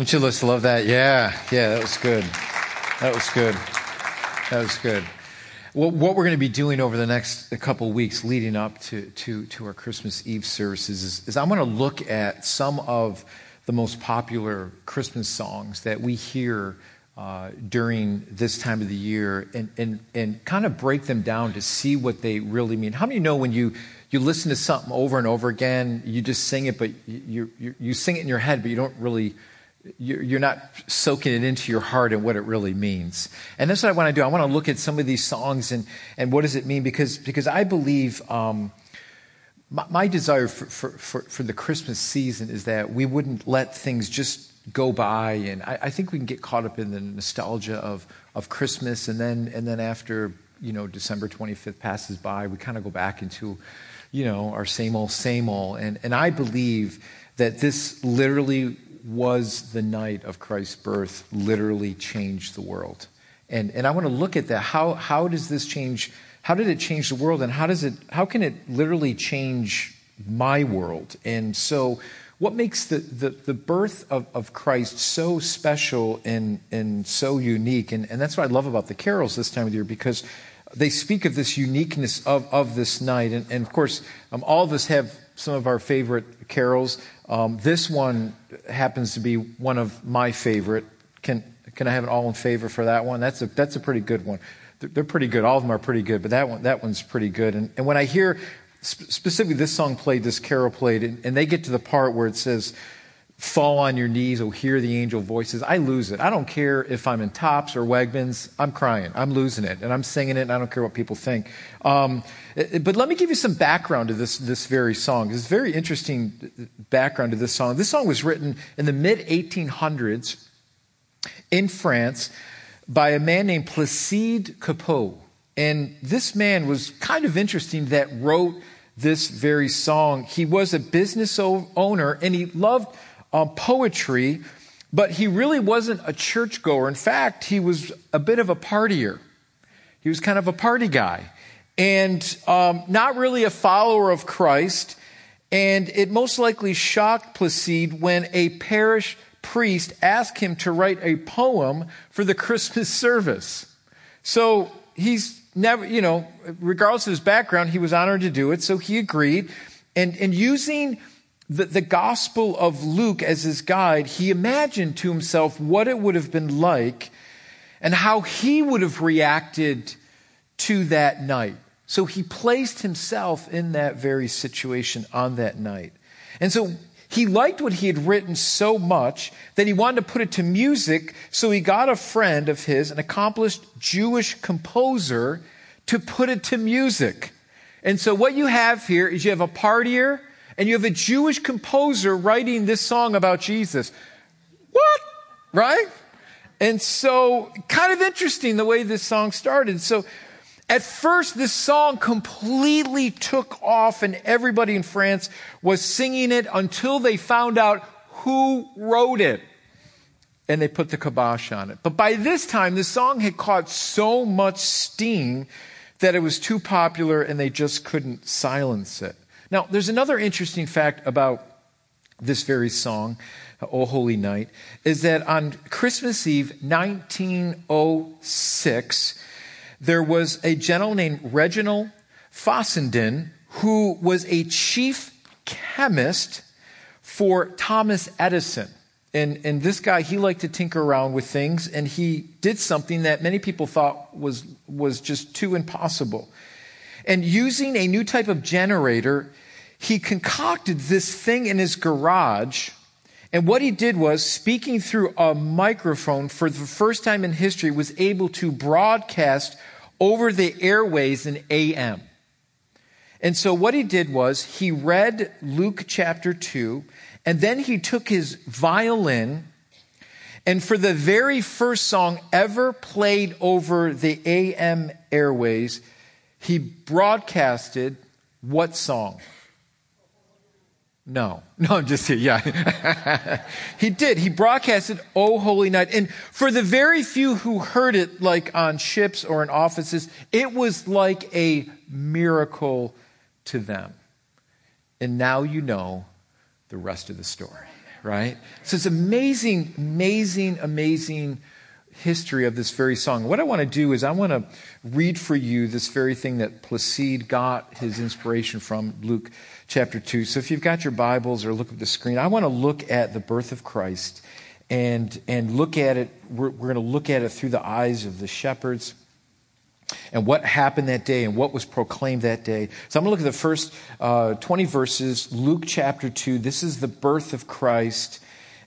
Don't you just love that? Yeah, yeah, that was good. That was good. That was good. Well, what we're going to be doing over the next couple weeks leading up to, to, to our Christmas Eve services is, is I'm going to look at some of the most popular Christmas songs that we hear uh, during this time of the year and, and, and kind of break them down to see what they really mean. How many know when you, you listen to something over and over again, you just sing it, but you, you, you sing it in your head, but you don't really you're not soaking it into your heart and what it really means. And that's what I want to do. I want to look at some of these songs and, and what does it mean? Because, because I believe um, my, my, desire for, for, for, for, the Christmas season is that we wouldn't let things just go by. And I, I, think we can get caught up in the nostalgia of, of Christmas. And then, and then after, you know, December 25th passes by, we kind of go back into, you know, our same old, same old. And, and I believe that this literally was the night of Christ's birth literally changed the world? And, and I want to look at that. How, how does this change? How did it change the world? And how, does it, how can it literally change my world? And so, what makes the, the, the birth of, of Christ so special and, and so unique? And, and that's what I love about the carols this time of year because they speak of this uniqueness of, of this night. And, and of course, um, all of us have some of our favorite carols. Um, this one happens to be one of my favorite. Can, can I have an all in favor for that one? That's a, that's a pretty good one. They're, they're pretty good. All of them are pretty good, but that, one, that one's pretty good. And, and when I hear specifically this song played, this carol played, and, and they get to the part where it says, fall on your knees, or hear the angel voices. I lose it. I don't care if I'm in Tops or Wegmans. I'm crying. I'm losing it. And I'm singing it, and I don't care what people think. Um, but let me give you some background to this, this very song. It's very interesting background to this song. This song was written in the mid 1800s in France by a man named Placide Cappeau. And this man was kind of interesting that wrote this very song. He was a business owner, and he loved um, poetry, but he really wasn't a churchgoer. In fact, he was a bit of a partier. He was kind of a party guy and um, not really a follower of Christ. And it most likely shocked Placide when a parish priest asked him to write a poem for the Christmas service. So he's never, you know, regardless of his background, he was honored to do it. So he agreed. And, and using the, the Gospel of Luke as his guide, he imagined to himself what it would have been like and how he would have reacted to that night. So he placed himself in that very situation on that night. And so he liked what he had written so much that he wanted to put it to music. So he got a friend of his, an accomplished Jewish composer, to put it to music. And so what you have here is you have a partier and you have a Jewish composer writing this song about Jesus. What? Right? And so, kind of interesting the way this song started. So, at first, this song completely took off, and everybody in France was singing it until they found out who wrote it. And they put the kibosh on it. But by this time, the song had caught so much steam that it was too popular and they just couldn't silence it. Now, there's another interesting fact about this very song, O Holy Night, is that on Christmas Eve, 1906, there was a gentleman named Reginald Fessenden who was a chief chemist for Thomas Edison. And, and this guy, he liked to tinker around with things, and he did something that many people thought was, was just too impossible. And using a new type of generator, he concocted this thing in his garage. And what he did was, speaking through a microphone for the first time in history, was able to broadcast over the airways in AM. And so what he did was, he read Luke chapter 2, and then he took his violin, and for the very first song ever played over the AM airways, he broadcasted what song? No, no, I'm just here. Yeah. he did. He broadcasted, Oh Holy Night. And for the very few who heard it, like on ships or in offices, it was like a miracle to them. And now you know the rest of the story. right? So it's amazing, amazing, amazing history of this very song. What I want to do is I want to read for you this very thing that Placide got his inspiration from Luke chapter 2. So if you've got your Bibles or look at the screen, I want to look at the birth of Christ and, and look at it. We're, we're going to look at it through the eyes of the shepherds and what happened that day and what was proclaimed that day. So I'm going to look at the first uh, 20 verses, Luke chapter 2. This is the birth of Christ.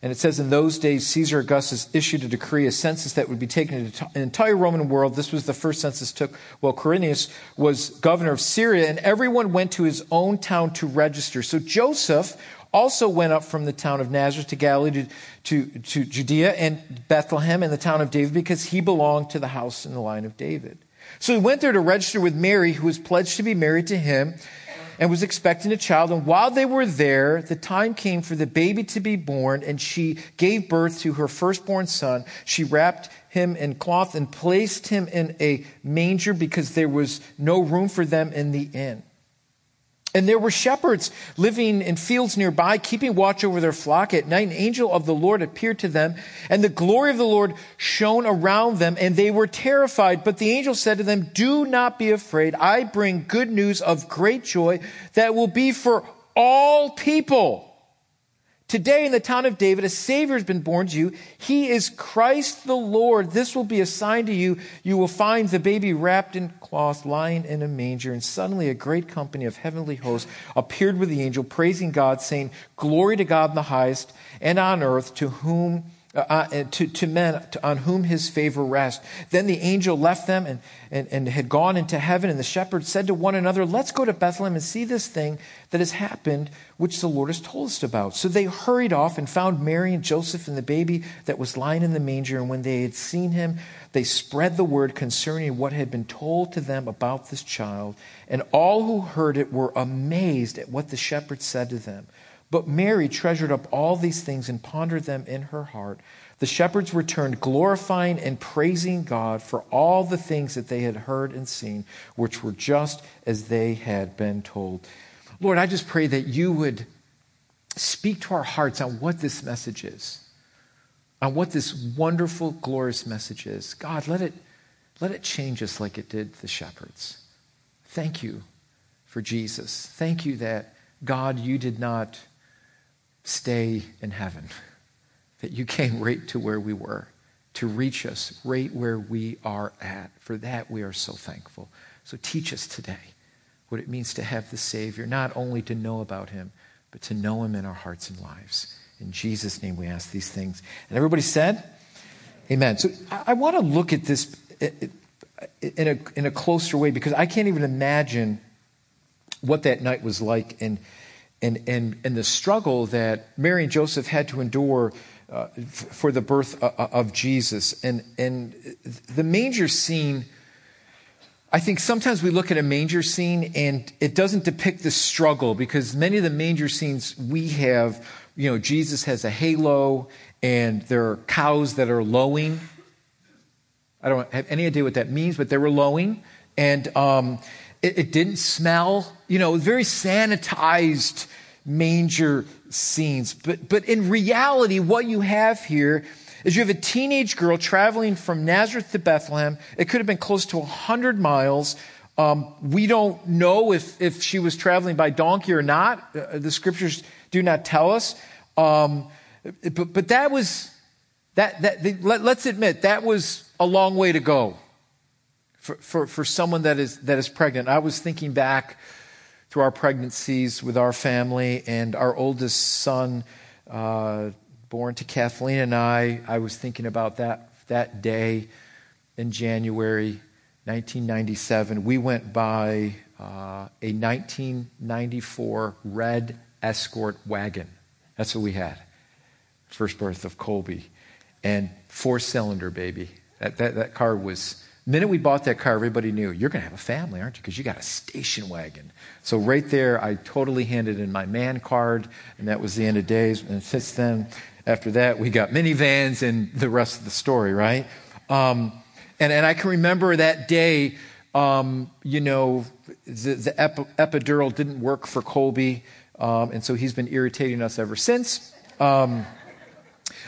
And it says, In those days, Caesar Augustus issued a decree, a census that would be taken in the entire Roman world. This was the first census took while Quirinius was governor of Syria, and everyone went to his own town to register. So Joseph also went up from the town of Nazareth to Galilee to, to, to Judea and Bethlehem and the town of David because he belonged to the house in the line of David. So he went there to register with Mary, who was pledged to be married to him and was expecting a child. And while they were there, the time came for the baby to be born, and she gave birth to her firstborn son. She wrapped him in cloth and placed him in a manger because there was no room for them in the inn. And there were shepherds living in fields nearby, keeping watch over their flock. At night, an angel of the Lord appeared to them, and the glory of the Lord shone around them, and they were terrified. But the angel said to them, Do not be afraid. I bring good news of great joy that will be for all people. Today in the town of David, a Savior has been born to you. He is Christ the Lord. This will be a sign to you. You will find the baby wrapped in cloth, lying in a manger. And suddenly a great company of heavenly hosts appeared with the angel, praising God, saying, Glory to God in the highest, and on earth to whom uh, uh to, to men on whom his favor rests. Then the angel left them and, and, and had gone into heaven, and the shepherds said to one another, Let's go to Bethlehem and see this thing that has happened, which the Lord has told us about. So they hurried off and found Mary and Joseph and the baby that was lying in the manger. And when they had seen him, they spread the word concerning what had been told to them about this child. And all who heard it were amazed at what the shepherds said to them. But Mary treasured up all these things and pondered them in her heart. The shepherds returned, glorifying and praising God for all the things that they had heard and seen, which were just as they had been told. Lord, I just pray that you would speak to our hearts on what this message is, on what this wonderful, glorious message is. God, let it, let it change us like it did the shepherds. Thank you for Jesus. Thank you that, God, you did not stay in heaven, that you came right to where we were to reach us right where we are at. For that, we are so thankful. So teach us today what it means to have the Savior, not only to know about him, but to know him in our hearts and lives. In Jesus' name, we ask these things. And everybody said, Amen. So I, want to look at this in a, in a closer way because I can't even imagine what that night was like. And and, and, and the struggle that Mary and Joseph had to endure uh, f- for the birth of, uh, uh, of Jesus. And, and the manger scene, I think sometimes we look at a manger scene and it doesn't depict the struggle because many of the manger scenes we have, you know, Jesus has a halo and there are cows that are lowing. I don't have any idea what that means, but they were lowing. And um, it, it didn't smell, you know, very sanitized manger scenes. But, but in reality, what you have here is you have a teenage girl traveling from Nazareth to Bethlehem. It could have been close to 100 miles. Um, we don't know if, if she was traveling by donkey or not. Uh, the scriptures do not tell us. Um, but, but that was, that, that, let, let's admit, that was a long way to go for, for, for someone that is, that is pregnant. I was thinking back through our pregnancies with our family and our oldest son, uh, born to Kathleen and I. I was thinking about that, that day in January 1997. We went by uh, a 1994 red Escort wagon. That's what we had. First birth of Colby. And four cylinder, baby. That, that, that car was the minute we bought that car, everybody knew you're going to have a family, aren't you? Because you got a station wagon. So right there, I totally handed in my man card, and that was the end of days. And since then, after that, we got minivans and the rest of the story, right? Um, and, and I can remember that day, um, you know, the, the epidural didn't work for Colby, um, and so he's been irritating us ever since. Um,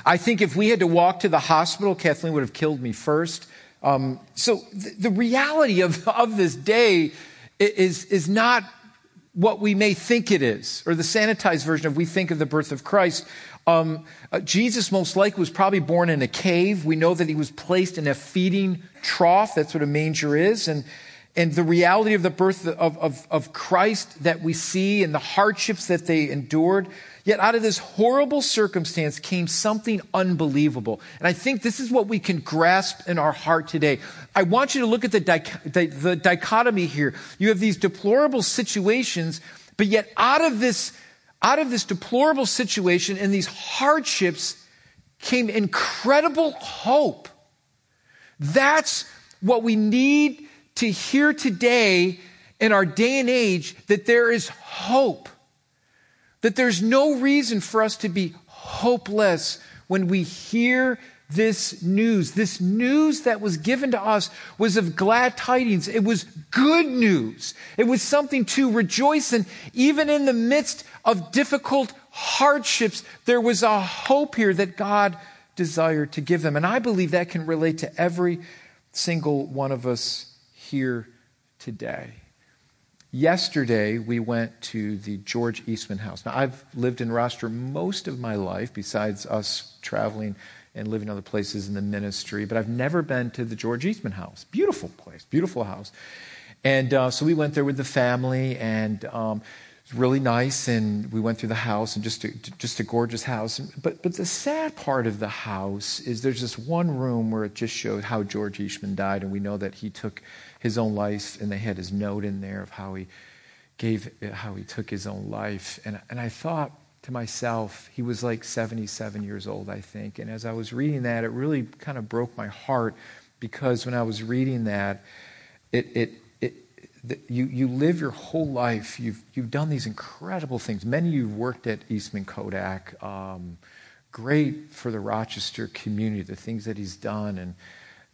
I think if we had to walk to the hospital, Kathleen would have killed me first. Um, so th- the reality of, of this day is, is not what we may think it is, or the sanitized version of we think of the birth of Christ. Um, uh, Jesus most likely was probably born in a cave. We know that he was placed in a feeding trough. That's what a manger is. And, and the reality of the birth of, of, of Christ that we see and the hardships that they endured. Yet out of this horrible circumstance came something unbelievable. And I think this is what we can grasp in our heart today. I want you to look at the, the, the dichotomy here. You have these deplorable situations, but yet out of this, out of this deplorable situation and these hardships came incredible hope. That's what we need to hear today in our day and age that there is hope. That there's no reason for us to be hopeless when we hear this news. This news that was given to us was of glad tidings. It was good news. It was something to rejoice in. Even in the midst of difficult hardships, there was a hope here that God desired to give them. And I believe that can relate to every single one of us here today. Yesterday, we went to the George Eastman House. Now, I've lived in Rochester most of my life, besides us traveling and living other places in the ministry, but I've never been to the George Eastman House. Beautiful place, beautiful house. And uh, so we went there with the family, and um, it was really nice. And we went through the house, and just a, just a gorgeous house. But but the sad part of the house is there's this one room where it just shows how George Eastman died, and we know that he took his own life, and they had his note in there of how he gave, how he took his own life. And, and I thought to myself, he was like 77 years old, I think. And as I was reading that, it really kind of broke my heart because when I was reading that, it, it, it, you, you live your whole life. You've, you've done these incredible things. Many of you worked at Eastman Kodak. Um, great for the Rochester community, the things that he's done. And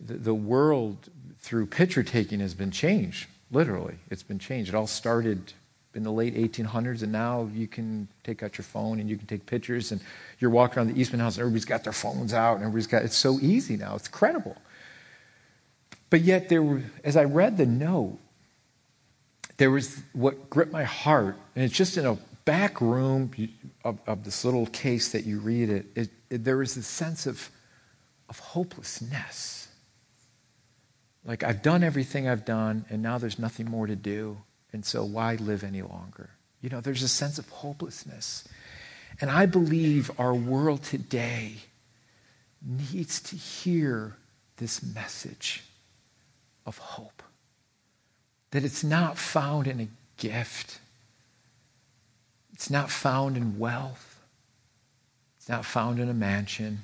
the, the world through picture taking has been changed. Literally, it's been changed. It all started in the late 1800s, and now you can take out your phone and you can take pictures, and you're walking around the Eastman House, and everybody's got their phones out, and everybody's got it's so easy now. It's incredible. But yet, there were, as I read the note, there was what gripped my heart, and it's just in a back room of, of this little case that you read it, it, it there was this sense of, of hopelessness like, I've done everything I've done, and now there's nothing more to do, and so why live any longer? You know, there's a sense of hopelessness. And I believe our world today needs to hear this message of hope. That it's not found in a gift, it's not found in wealth, it's not found in a mansion.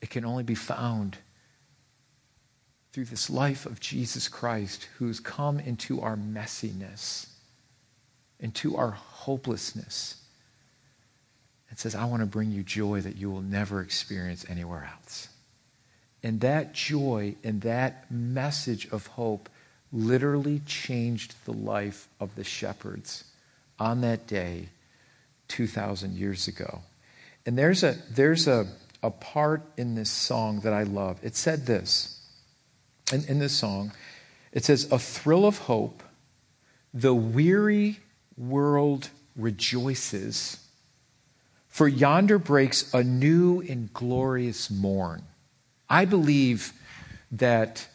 It can only be found through this life of Jesus Christ who's come into our messiness, into our hopelessness, and says, I want to bring you joy that you will never experience anywhere else. And that joy and that message of hope literally changed the life of the shepherds on that day 2,000 years ago. And there's a, there's a, a part in this song that I love. It said this in, in this song. It says, A thrill of hope, the weary world rejoices, for yonder breaks a new and glorious morn. I believe that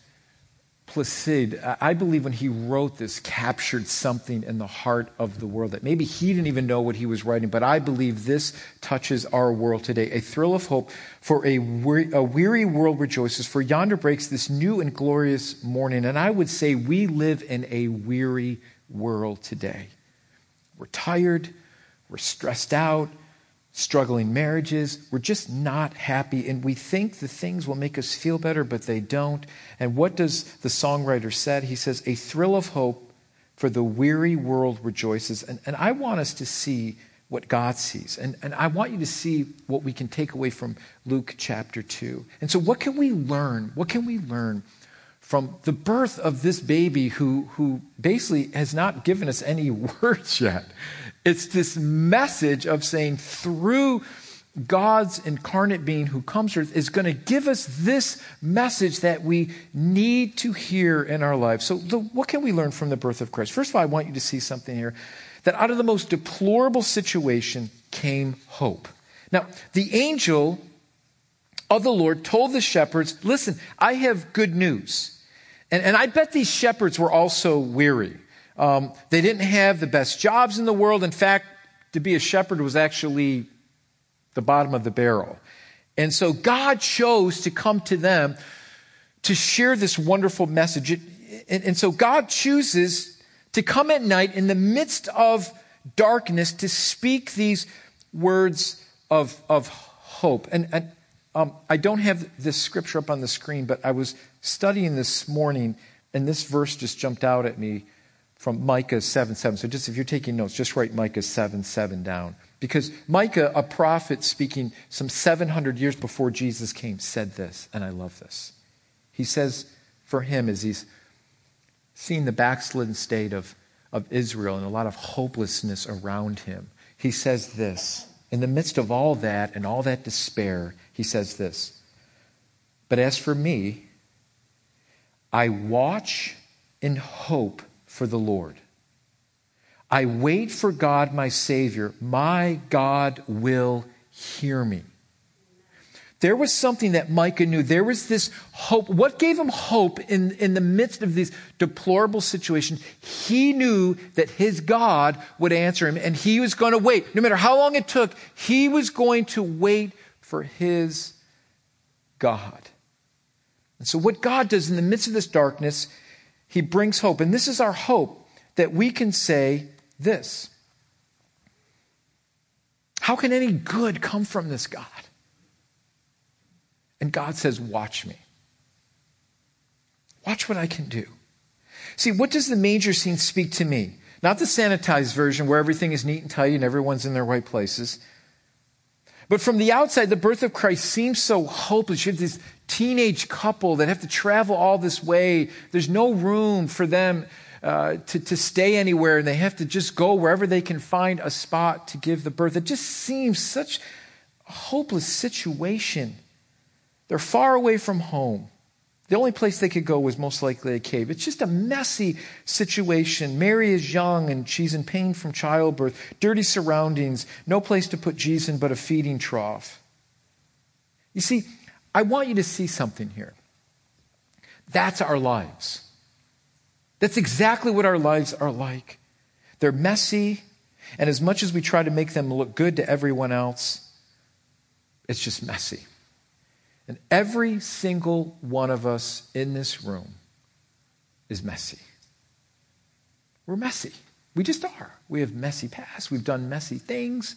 Placide, I believe when he wrote this, captured something in the heart of the world that maybe he didn't even know what he was writing, but I believe this touches our world today. A thrill of hope for a weary, a weary world rejoices, for yonder breaks this new and glorious morning. And I would say we live in a weary world today. We're tired, we're stressed out, struggling marriages. We're just not happy, and we think the things will make us feel better, but they don't. And what does the songwriter said? He says, "A thrill of hope for the weary world rejoices." And, and I want us to see what God sees. And, and I want you to see what we can take away from Luke chapter 2. And so, what can we learn? What can we learn from the birth of this baby who, who basically has not given us any words yet. It's this message of saying through God's incarnate being who comes to earth is going to give us this message that we need to hear in our lives. So, the, what can we learn from the birth of Christ? First of all, I want you to see something here that out of the most deplorable situation came hope. Now, the angel of the Lord told the shepherds, Listen, I have good news. And, and I bet these shepherds were also weary. Um, they didn't have the best jobs in the world. In fact, to be a shepherd was actually the bottom of the barrel. And so God chose to come to them to share this wonderful message. And, and so God chooses to come at night in the midst of darkness to speak these words of, of hope. And, and um, I don't have this scripture up on the screen, but I was studying this morning, and this verse just jumped out at me from Micah 7 7. So just if you're taking notes, just write Micah 7 7 down. Because Micah, a prophet speaking some 700 years before Jesus came, said this, and I love this. He says for him, as he's seeing the backslidden state of, of Israel and a lot of hopelessness around him, he says this. In the midst of all that and all that despair, he says this But as for me, I watch in hope for the Lord. I wait for God, my Savior. My God will hear me. There was something that Micah knew. There was this hope. What gave him hope in, in the midst of this deplorable situation? He knew that his God would answer him and he was going to wait. No matter how long it took, he was going to wait for his God. And so, what God does in the midst of this darkness, he brings hope. And this is our hope that we can say, this How can any good come from this God? And God says, Watch me. Watch what I can do. See, what does the manger scene speak to me? Not the sanitized version where everything is neat and tidy and everyone's in their right places. But from the outside, the birth of Christ seems so hopeless. You have this teenage couple that have to travel all this way. There's no room for them uh, to, to stay anywhere and they have to just go wherever they can find a spot to give the birth. It just seems such a hopeless situation. They're far away from home. The only place they could go was most likely a cave. It's just a messy situation. Mary is young and she's in pain from childbirth, dirty surroundings, no place to put Jesus but a feeding trough. You see, I want you to see something here. That's our lives. That's exactly what our lives are like. They're messy, and as much as we try to make them look good to everyone else, it's just messy. And every single one of us in this room is messy. We're messy. We just are. We have messy past. We've done messy things.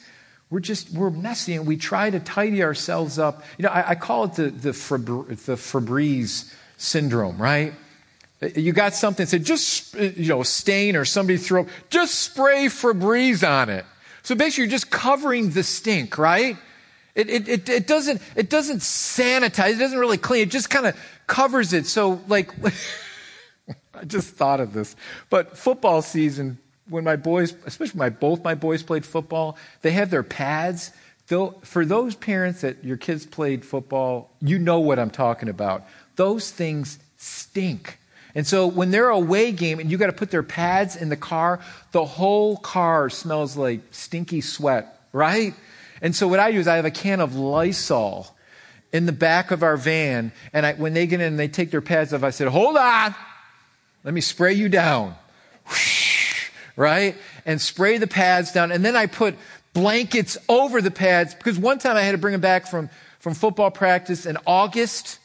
We're just, we're messy and we try to tidy ourselves up. You know, I, I call it the, the, the Febreze syndrome, right? You got something, say, just, you know, stain or somebody throw, just spray Febreze on it. So basically, you're just covering the stink, right? It, it, it, it, doesn't, it doesn't sanitize, it doesn't really clean, it just kind of covers it. So, like, I just thought of this. But football season, when my boys, especially my, both my boys played football, they have their pads. Though, for those parents that your kids played football, you know what I'm talking about. Those things stink. And so when they're away game and you got to put their pads in the car, the whole car smells like stinky sweat, right? And so what I do is I have a can of Lysol in the back of our van, and I, when they get in and they take their pads off, I said, "Hold on, let me spray you down." right? And spray the pads down, and then I put blankets over the pads because one time I had to bring them back from from football practice in August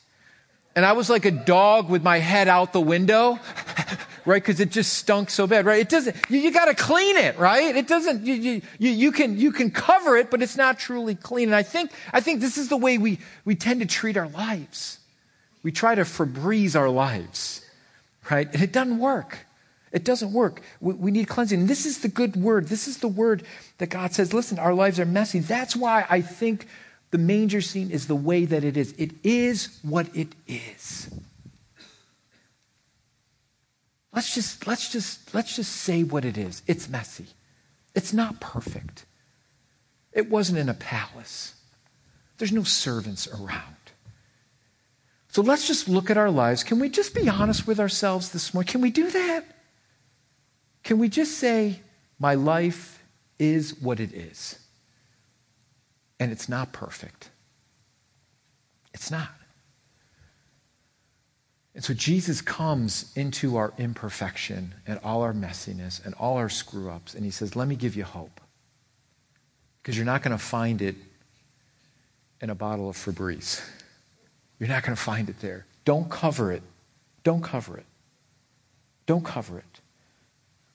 and I was like a dog with my head out the window, right? Because it just stunk so bad, right? It doesn't, you, you got to clean it, right? It doesn't, you, you, you, can, you can cover it, but it's not truly clean. And I think, I think this is the way we, we tend to treat our lives. We try to Febreze our lives, right? And it doesn't work. It doesn't work. We, we need cleansing. This is the good word. This is the word that God says, listen, our lives are messy. That's why I think the manger scene is the way that it is. It is what it is. Let's just, let's just, let's just say what it is. It's messy. It's not perfect. It wasn't in a palace. There's no servants around. So let's just look at our lives. Can we just be honest with ourselves this morning? Can we do that? Can we just say, My life is what it is? And it's not perfect. It's not. And so Jesus comes into our imperfection and all our messiness and all our screw ups, and he says, Let me give you hope. Because you're not going to find it in a bottle of Febreze. You're not going to find it there. Don't cover it. Don't cover it. Don't cover it.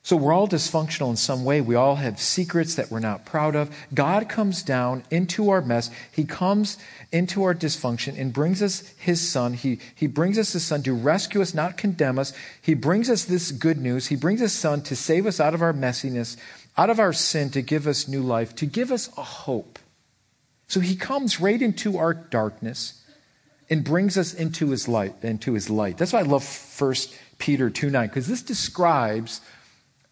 So we're all dysfunctional in some way. We all have secrets that we're not proud of. God comes down into our mess. He comes into our dysfunction and brings us his son. He, he brings us his son to rescue us, not condemn us. He brings us this good news. He brings his son to save us out of our messiness, out of our sin, to give us new life, to give us a hope. So he comes right into our darkness and brings us into his light, into his light. That's why I love 1 Peter 2 9, because this describes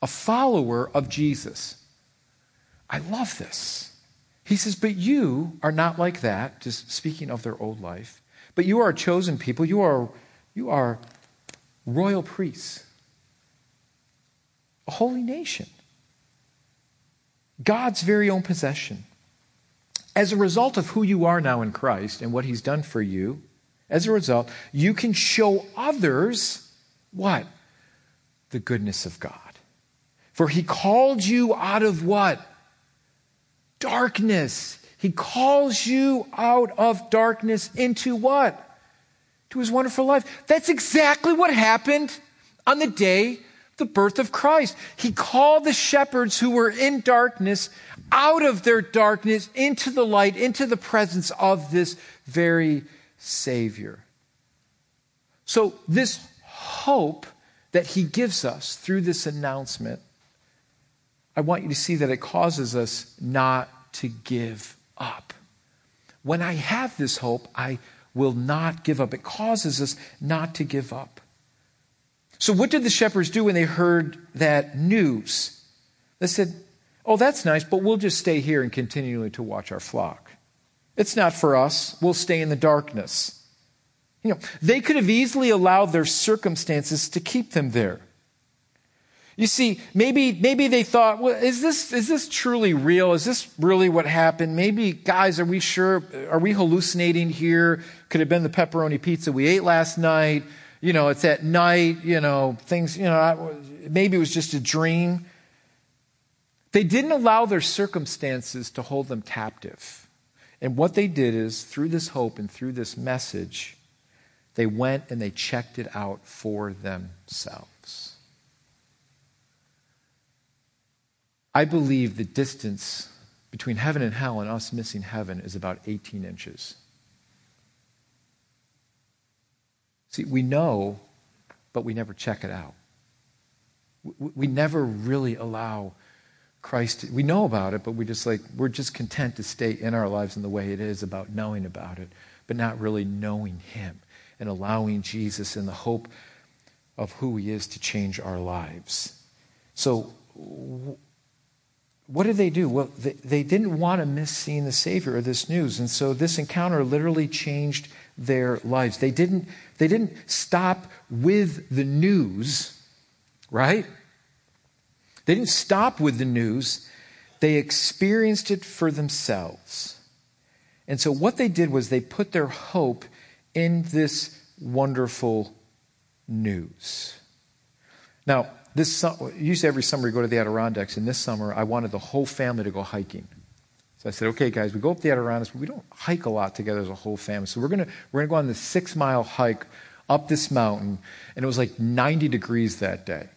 a follower of Jesus. I love this. He says, But you are not like that, just speaking of their old life. But you are a chosen people. You are, you are royal priests, a holy nation, God's very own possession. As a result of who you are now in Christ and what He's done for you, as a result, you can show others what? The goodness of God. For he called you out of what? Darkness. He calls you out of darkness into what? To his wonderful life. That's exactly what happened on the day of the birth of Christ. He called the shepherds who were in darkness out of their darkness into the light, into the presence of this very Savior. So, this hope that he gives us through this announcement I want you to see that it causes us not to give up. When I have this hope, I will not give up. It causes us not to give up. So, what did the shepherds do when they heard that news? They said, Oh, that's nice, but we'll just stay here and continually to watch our flock. It's not for us. We'll stay in the darkness. You know, they could have easily allowed their circumstances to keep them there. You see, maybe, maybe they thought, well, is this, is this truly real? Is this really what happened? Maybe, guys, are we sure? Are we hallucinating here? Could have been the pepperoni pizza we ate last night. You know, it's at night, you know, things, you know, maybe it was just a dream. They didn't allow their circumstances to hold them captive. And what they did is, through this hope and through this message, they went and they checked it out for themselves. I believe the distance between heaven and hell and us missing heaven is about 18 inches. See, we know, but we never check it out. We never really allow Christ. To, we know about it, but we just like we're just content to stay in our lives in the way it is about knowing about it, but not really knowing Him and allowing Jesus in the hope of who He is to change our lives. So, what did they do? Well, they, they didn't want to miss seeing the Savior or this news. And so this encounter literally changed their lives. They didn't, they didn't stop with the news, right? They didn't stop with the news. They experienced it for themselves. And so what they did was they put their hope in this wonderful news. Now, this usually every summer we go to the Adirondacks, and this summer I wanted the whole family to go hiking. So I said, okay, guys, we go up the Adirondacks, but we don't hike a lot together as a whole family. So we're gonna we're gonna go on this six mile hike up this mountain, and it was like 90 degrees that day.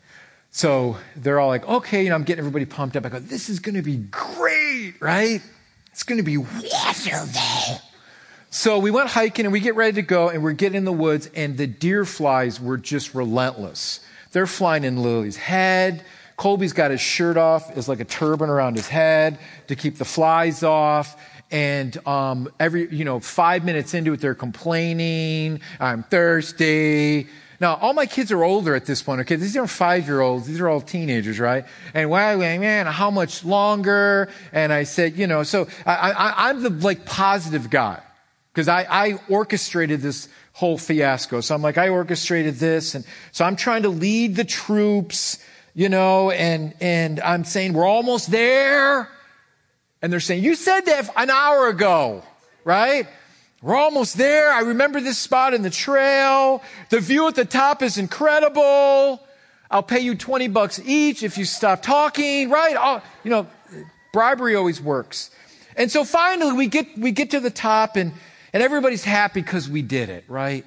So they're all like, okay, you know, I'm getting everybody pumped up. I go, this is gonna be great, right? It's gonna be wonderful. So we went hiking and we get ready to go, and we're getting in the woods, and the deer flies were just relentless. They're flying in Lily's head. Colby's got his shirt off, is like a turban around his head to keep the flies off. And um, every, you know, five minutes into it, they're complaining, I'm thirsty, Now, all my kids are older at this point, okay? These aren't five year olds. These are all teenagers, right? And wow, man, how much longer? And I said, you know, so I, I, I'm the like positive guy because I, I orchestrated this whole fiasco. So I'm like, I orchestrated this. And so I'm trying to lead the troops, you know, and, and I'm saying, we're almost there. And they're saying, you said that an hour ago, right? We're almost there. I remember this spot in the trail. The view at the top is incredible. I'll pay you 20 bucks each if you stop talking, right? I'll, you know, bribery always works. And so finally we get, we get to the top and, and everybody's happy because we did it, right?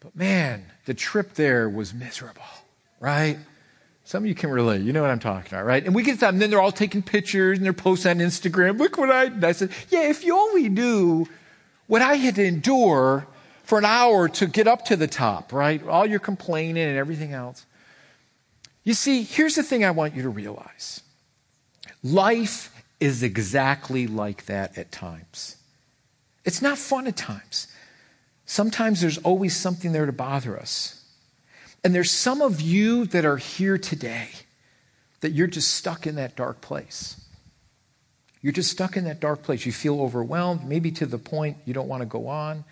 But man, the trip there was miserable, right? Some of you can relate. You know what I'm talking about, right? And we get to and then they're all taking pictures and they're posting on Instagram. Look what I, I said. Yeah, if you only knew what I had to endure for an hour to get up to the top, right? All your complaining and everything else. You see, here's the thing I want you to realize life is exactly like that at times. It's not fun at times. Sometimes there's always something there to bother us. And there's some of you that are here today that you're just stuck in that dark place. You're just stuck in that dark place. You feel overwhelmed, maybe to the point you don't want to go on.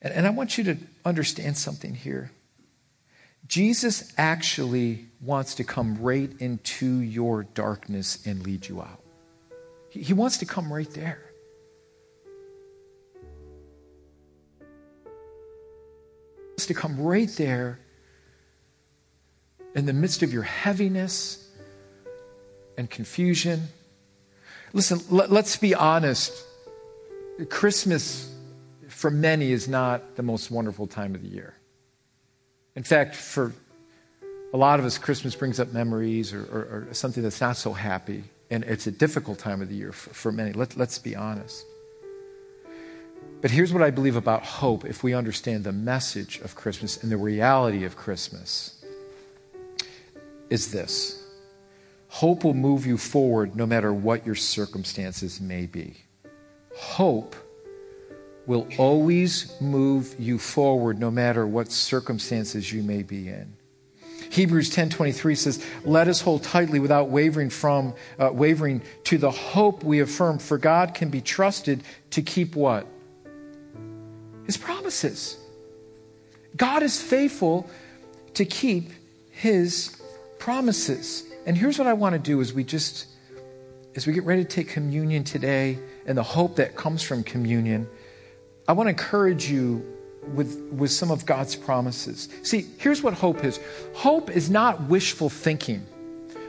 And, and I want you to understand something here. Jesus actually wants to come right into your darkness and lead you out. He, he wants to come right there. To come right there in the midst of your heaviness and confusion Listen, let, us be honest. Christmas, for many, is not the most wonderful time of the year. In fact, for a lot of us, Christmas brings up memories or, or, or something that's not so happy. And it's a difficult time of the year for, for many. Let, let's be honest. But here's what I believe about hope if we understand the message of Christmas and the reality of Christmas is this Hope will move you forward no matter what your circumstances may be. Hope will always move you forward no matter what circumstances you may be in. Hebrews 10:23 says, "Let us hold tightly without wavering from uh, wavering to the hope we affirm, for God can be trusted to keep what? His promises. God is faithful to keep his promises. And here's what I want to do as we just as we get ready to take communion today and the hope that comes from communion, I want to encourage you with, with some of God's promises. See, here's what hope is hope is not wishful thinking.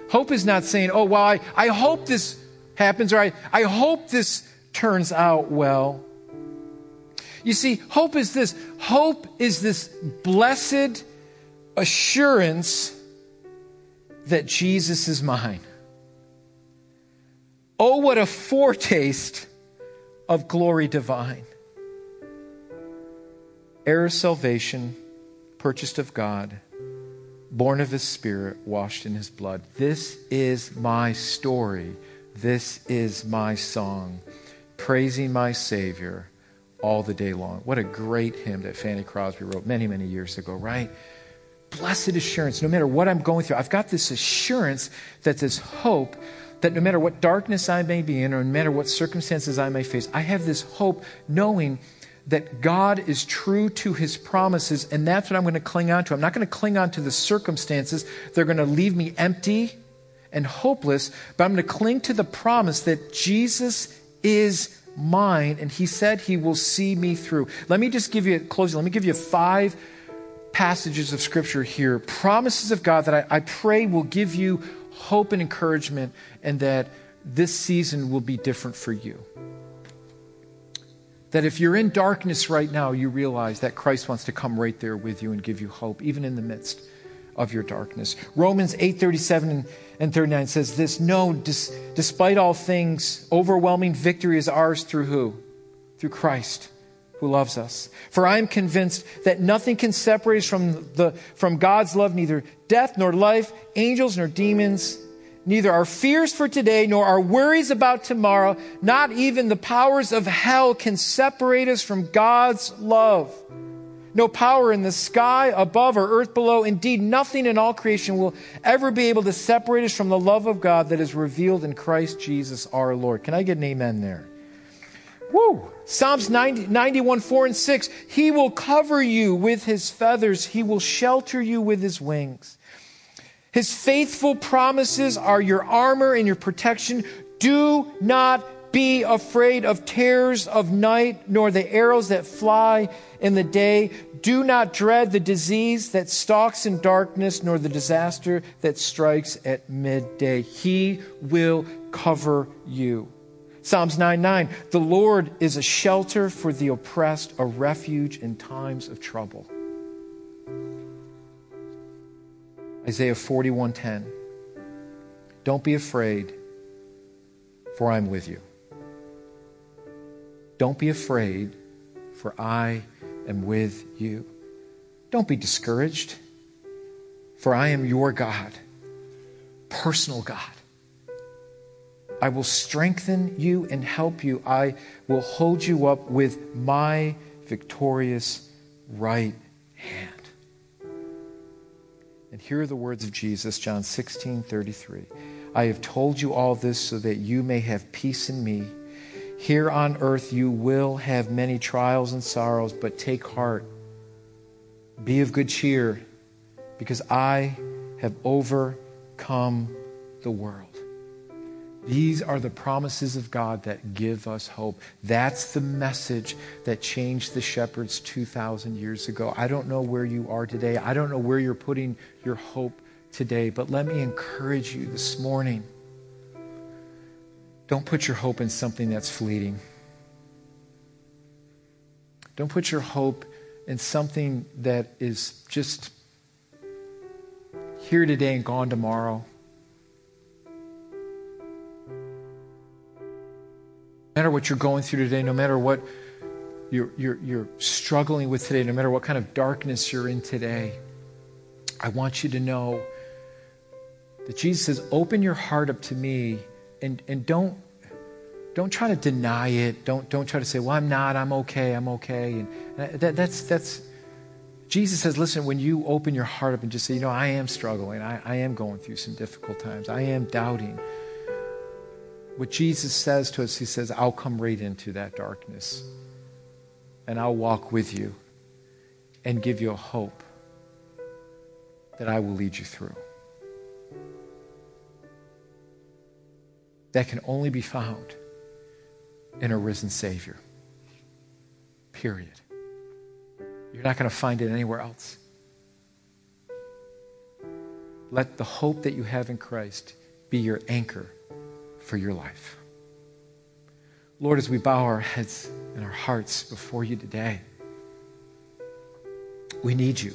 Hope is not saying, oh, well, I, I hope this happens or I, I hope this turns out well. You see, hope is this hope is this blessed assurance that Jesus is mine. Oh, what a foretaste of glory divine. Heir of salvation, purchased of God, born of his spirit, washed in his blood. This is my story. This is my song, praising my Savior all the day long. What a great hymn that Fanny Crosby wrote many, many years ago, right? blessed assurance. No matter what I'm going through, I've got this assurance that this hope that no matter what darkness I may be in or no matter what circumstances I may face, I have this hope knowing that God is true to his promises, and that's what I'm going to cling on to. I'm not going to cling on to the circumstances. They're going to leave me empty and hopeless, but I'm going to cling to the promise that Jesus is mine, and he said he will see me through. Let me just give you a closing. Let me give you five passages of Scripture here, promises of God that I, I pray will give you hope and encouragement, and that this season will be different for you. That if you're in darkness right now, you realize that Christ wants to come right there with you and give you hope, even in the midst of your darkness. Romans 8:37 and 39 says this, no, dis, despite all things, overwhelming victory is ours through who? Through Christ who loves us. For I am convinced that nothing can separate us from, the, from God's love, neither death nor life, angels nor demons, neither our fears for today nor our worries about tomorrow, not even the powers of hell can separate us from God's love. No power in the sky above or earth below. Indeed, nothing in all creation will ever be able to separate us from the love of God that is revealed in Christ Jesus our Lord. Can I get an amen there? Woo! Psalms 90, 91, 4 and 6. He will cover you with his feathers, he will shelter you with his wings. His faithful promises are your armor and your protection. Do not be afraid of terrors of night, nor the arrows that fly in the day. Do not dread the disease that stalks in darkness, nor the disaster that strikes at midday. He will cover you. Psalms 9 9, the Lord is a shelter for the oppressed, a refuge in times of trouble. Isaiah 41:10 Don't be afraid for I'm with you. Don't be afraid for I am with you. Don't be discouraged for I am your God, personal God. I will strengthen you and help you. I will hold you up with my victorious right hand. And here are the words of Jesus, John 16 33. I have told you all this so that you may have peace in me. Here on earth you will have many trials and sorrows, but take heart. Be of good cheer, because I have overcome the world. These are the promises of God that give us hope. That's the message that changed the shepherds 2,000 years ago. I don't know where you are today. I don't know where you're putting your hope today, but let me encourage you this morning. Don't put your hope in something that's fleeting. Don't put your hope in something that is just here today and gone tomorrow. No matter what you're going through today, no matter what you're, you're, you're struggling with today, no matter what kind of darkness you're in today, I want you to know that Jesus says, Open your heart up to me and, and don't, don't try to deny it. Don't, don't try to say, Well, I'm not, I'm okay, I'm okay. And uh, that, that's, that's, Jesus says, Listen, when you open your heart up and just say, You know, I am struggling, I, I am going through some difficult times, I am doubting what Jesus says to us, He says, I'll come right into that darkness and I'll walk with you and give you a hope that I will lead you through. That can only be found in a risen Savior. Period. You're not going to find it anywhere else. Let the hope that you have in Christ be your anchor for your life. Lord, as we bow our heads and our hearts before you today, we need you.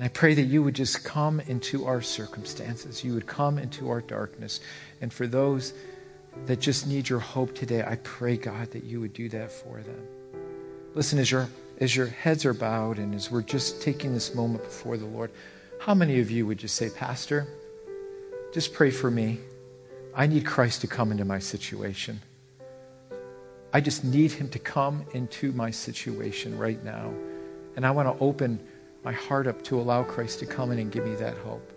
And I pray that you would just come into our circumstances. You would come into our darkness. And for those that just need your hope today, I pray, God, that you would do that for them. Listen, as your, as your heads are bowed and as we're just taking this moment before the Lord, how many of you would just say, Pastor, just pray for me? I need Christ to come into my situation. I just need him to come into my situation right now. And I want to open my heart up to allow Christ to come in and give me that hope.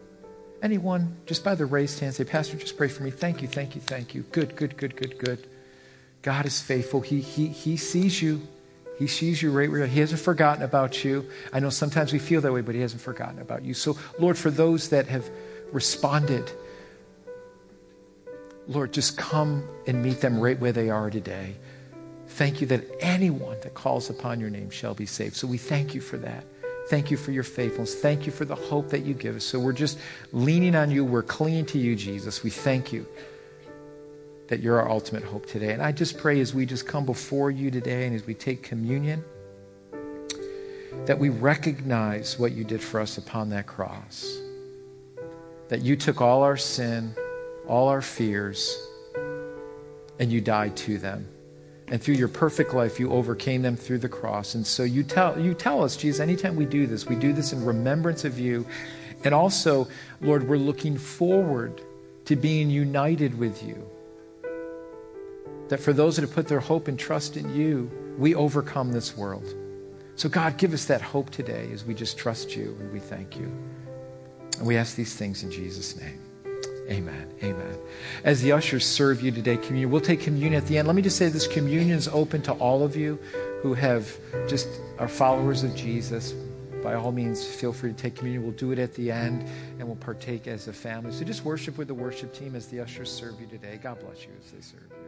Anyone, just by the raised hand, say, Pastor, just pray for me. Thank you, thank you, thank you. Good, good, good, good, good. God is faithful. He, he, he sees you. He sees you right where He hasn't forgotten about you. I know sometimes we feel that way, but He hasn't forgotten about you. So, Lord, for those that have responded, Lord, just come and meet them right where they are today. Thank you that anyone that calls upon your name shall be saved. So we thank you for that. Thank you for your faithfulness. Thank you for the hope that you give us. So we're just leaning on you. We're clinging to you, Jesus. We thank you that you're our ultimate hope today. And I just pray as we just come before you today and as we take communion, that we recognize what you did for us upon that cross. That you took all our sin all our fears, and you died to them. And through your perfect life, you overcame them through the cross. And so you tell, you tell us, Jesus, anytime we do this, we do this in remembrance of you. And also, Lord, we're looking forward to being united with you. That for those that have put their hope and trust in you, we overcome this world. So, God, give us that hope today as we just trust you and we thank you. And we ask these things in Jesus' name. Amen. Amen. As the ushers serve you today, communion, we'll take communion at the end. Let me just say this communion is open to all of you who have just are followers of Jesus. By all means, feel free to take communion. We'll do it at the end and we'll partake as a family. So just worship with the worship team as the ushers serve you today. God bless you as they serve.